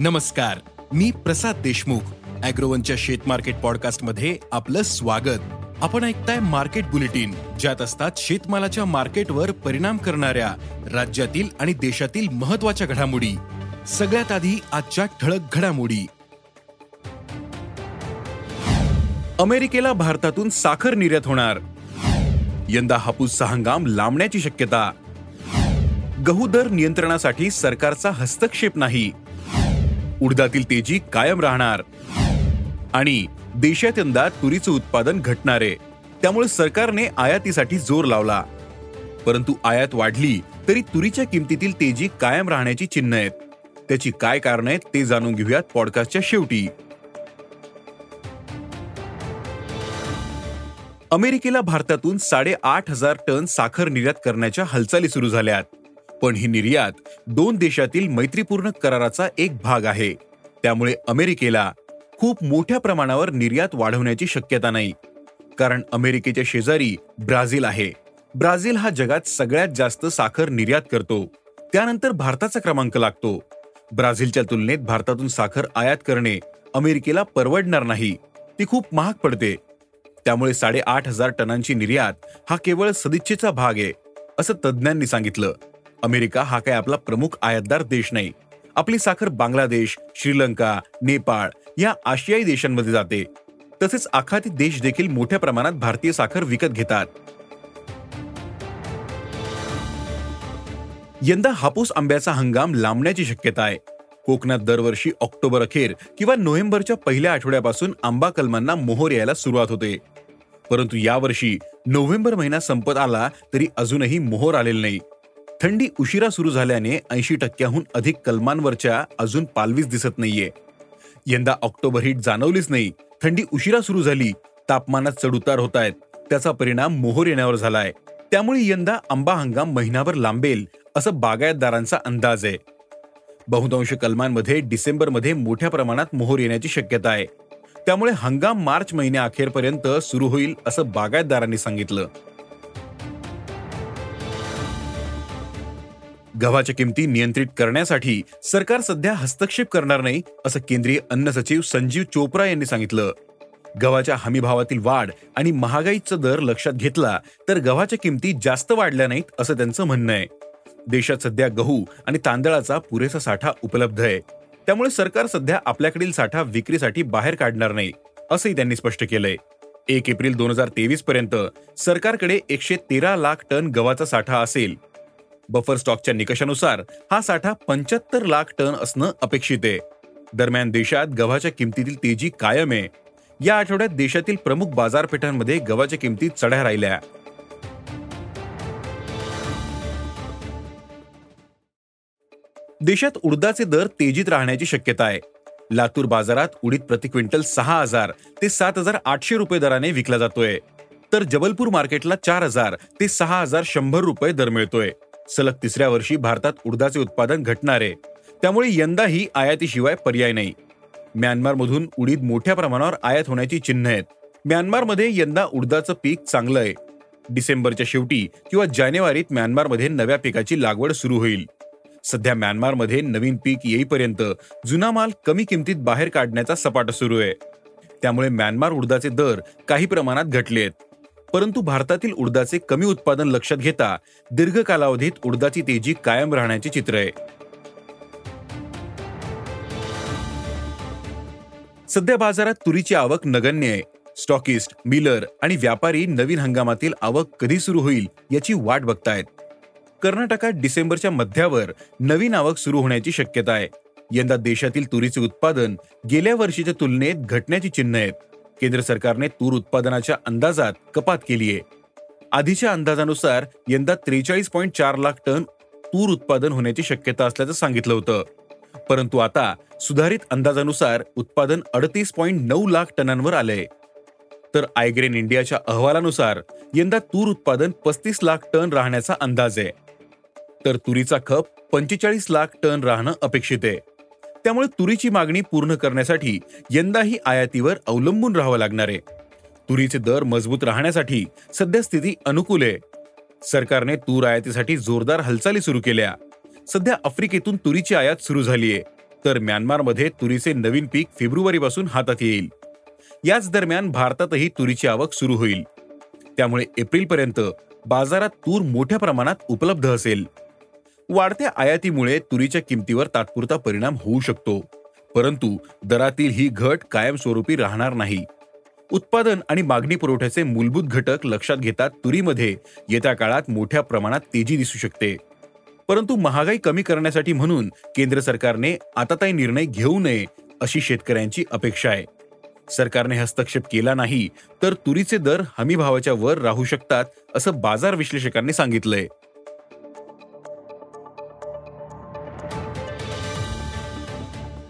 नमस्कार मी प्रसाद देशमुख अॅग्रोवनच्या शेत मार्केट पॉडकास्टमध्ये आपलं स्वागत. आपण ऐकताय मार्केट बुलेटिन ज्यात असतात शेतमालाच्या मार्केटवर परिणाम करणाऱ्या राज्यातील आणि देशातील महत्त्वाच्या घडामोडी. सगळ्यात आधी आजच्या ठळक घडामोडी. अमेरिकेला भारतातून साखर निर्यात होणार. यंदा हापूसचा हंगाम लांबण्याची शक्यता. गहू दर नियंत्रणासाठी सरकारचा हस्तक्षेप नाही. उडदातील तेजी कायम राहणार. आणि देशात यंदा तुरीचं उत्पादन घटणार आहे. त्यामुळे सरकारने आयातीसाठी जोर लावला. परंतु आयात वाढली तरी तुरीच्या किमतीतील तेजी कायम राहण्याची चिन्ह आहेत. त्याची काय कारण आहेत ते जाणून घेऊयात पॉडकास्टच्या शेवटी. अमेरिकेला भारतातून साडेआठ हजार टन साखर निर्यात करण्याच्या हालचाली सुरू झाल्यात. पण ही निर्यात दोन देशातील मैत्रीपूर्ण कराराचा एक भाग आहे. त्यामुळे अमेरिकेला खूप मोठ्या प्रमाणावर निर्यात वाढवण्याची शक्यता नाही. कारण अमेरिकेच्या शेजारी ब्राझील आहे. ब्राझील हा जगात सगळ्यात जास्त साखर निर्यात करतो. त्यानंतर भारताचा क्रमांक लागतो. ब्राझीलच्या तुलनेत भारतातून साखर आयात करणे अमेरिकेला परवडणार नाही. ती खूप महाग पडते. त्यामुळे साडेआठ हजार टनांची निर्यात हा केवळ सदिच्छेचा भाग आहे असं तज्ज्ञांनी सांगितलं. अमेरिका हा काय आपला प्रमुख आयातदार देश नाही. आपली साखर बांगलादेश श्रीलंका नेपाळ या आशियाई देशांमध्ये जाते. तसेच आखाती देश देखील मोठ्या प्रमाणात भारतीय साखर विकत घेतात. यंदा हापूस आंब्याचा हंगाम लांबण्याची शक्यता आहे. कोकणात दरवर्षी ऑक्टोबर अखेर किंवा नोव्हेंबरच्या पहिल्या आठवड्यापासून आंबा कलमांना मोहर यायला सुरुवात होते. परंतु यावर्षी नोव्हेंबर महिना संपत आला तरी अजूनही मोहर आलेला नाही. थंडी उशिरा सुरू झाल्याने ऐंशी टक्क्याहून अधिक कलमांवरच्या अजून पालवीच दिसत नाहीये. यंदा ऑक्टोबर हिट जाणवलीच नाही. थंडी उशिरा सुरू झाली तापमानात चढउतार होत आहेत त्याचा परिणाम मोहर येण्यावर झालाय. त्यामुळे यंदा आंबा हंगाम महिनाभर लांबेल असं बागायतदारांचा अंदाज आहे. बहुतांश कलमांमध्ये डिसेंबरमध्ये मोठ्या प्रमाणात मोहर येण्याची शक्यता आहे. त्यामुळे हंगाम मार्च महिन्याअखेरपर्यंत सुरू होईल असं बागायतदारांनी सांगितलं. गव्हाच्या किमती नियंत्रित करण्यासाठी सरकार सध्या हस्तक्षेप करणार नाही असं केंद्रीय अन्न सचिव संजीव चोप्रा यांनी सांगितलं. गव्हाच्या हमीभावातील वाढ आणि महागाईचा दर लक्षात घेतला तर गव्हाच्या किमती जास्त वाढल्या नाहीत असं त्यांचं म्हणणं आहे. देशात सध्या गहू आणि तांदळाचा पुरेसा साठा उपलब्ध आहे. त्यामुळे सरकार सध्या आपल्याकडील साठा विक्रीसाठी बाहेर काढणार नाही असंही त्यांनी स्पष्ट केलंय. एक एप्रिल दोन हजार तेवीस पर्यंत सरकारकडे एकशे तेरा लाख टन गव्हाचा साठा असेल बफर स्टॉकच्या निकषानुसार हा साठा पंच्याहत्तर लाख टन असणं अपेक्षित आहे. दरम्यान देशात गव्हाच्या किमतीतील तेजी कायम आहे. या आठवड्यात देशातील प्रमुख बाजारपेठांमध्ये गव्हाच्या किमती चढ्या राहिल्या. देशात उडदाचे दर तेजीत राहण्याची शक्यता आहे. लातूर बाजारात उडीद प्रति क्विंटल सहा हजार ते सात हजार आठशे रुपये दराने विकला जातोय. तर जबलपूर मार्केटला चार हजार ते सहा हजार शंभर रुपये दर मिळतोय. सलग तिसऱ्या वर्षी भारतात उडदाचे उत्पादन घटणार. आहे त्यामुळे यंदाही आयातीशिवाय पर्याय नाही. म्यानमारमधून उडीद मोठ्या प्रमाणावर आयात होण्याची चिन्ह आहेत. म्यानमारमध्ये यंदा उडदाचं पीक चांगलं आहे डिसेंबरच्या शेवटी किंवा जानेवारीत म्यानमारमध्ये नव्या पिकाची लागवड सुरू होईल. सध्या म्यानमारमध्ये नवीन पीक येईपर्यंत जुना माल कमी किमतीत बाहेर काढण्याचा सपाटा सुरू आहे. त्यामुळे म्यानमार उडदाचे दर काही प्रमाणात घटले आहेत परंतु भारतातील उडदाचे कमी उत्पादन लक्षात घेता दीर्घ कालावधीत उडदाची तेजी कायम राहण्याचे चित्र आहे. सध्या बाजारात तुरीची आवक नगण्य आहे. स्टॉकिस्ट मिलर आणि व्यापारी नवीन हंगामातील आवक कधी सुरू होईल याची वाट बघतायत. कर्नाटकात डिसेंबरच्या मध्यावर नवीन आवक सुरू होण्याची शक्यता आहे. यंदा देशातील तुरीचे उत्पादन गेल्या वर्षीच्या तुलनेत घटण्याची चिन्ह आहेत. केंद्र सरकारने तूर उत्पादनाच्या अंदाजात कपात केली आहे. आधीच्या अंदाजानुसार यंदा त्रेचाळीस पॉईंट चार लाख टन तूर उत्पादन होण्याची शक्यता असल्याचं सांगितलं होतं. परंतु आता सुधारित अंदाजानुसार उत्पादन अडतीस पॉईंट नऊ लाख टनांवर आलंय. तर आयग्रेन इंडियाच्या अहवालानुसार यंदा तूर उत्पादन पस्तीस लाख टन राहण्याचा अंदाज आहे. तर तुरीचा खप पंचेचाळीस लाख टन राहणं अपेक्षित आहे. त्यामुळे तुरीची मागणी पूर्ण करण्यासाठी यंदाही आयातीवर अवलंबून राहावं लागणार आहे. तुरीचे दर मजबूत राहण्यासाठी सध्या स्थिती अनुकूल आहे. सरकारने तूर आयातीसाठी जोरदार हालचाली सुरू केल्या. सध्या आफ्रिकेतून तुरीची आयात सुरू झालीय तर म्यानमारमध्ये तुरीचे नवीन पीक फेब्रुवारीपासून हातात येईल. याच दरम्यान भारतातही तुरीची आवक सुरू होईल. त्यामुळे एप्रिलपर्यंत बाजारात तूर मोठ्या प्रमाणात उपलब्ध असेल. वाढत्या आयातीमुळे तुरीच्या किमतीवर तात्पुरता परिणाम होऊ शकतो. परंतु दरातील ही घट कायमस्वरूपी राहणार नाही. उत्पादन आणि मागणी पुरवठ्याचे मूलभूत घटक लक्षात घेता तुरीमध्ये येत्या काळात मोठ्या प्रमाणात तेजी दिसू शकते. परंतु महागाई कमी करण्यासाठी म्हणून केंद्र सरकारने आता काही निर्णय घेऊ नये अशी शेतकऱ्यांची अपेक्षा आहे. सरकारने हस्तक्षेप केला नाही तर तुरीचे दर हमीभावाच्या वर राहू शकतात असं बाजार विश्लेषकांनी सांगितलंय.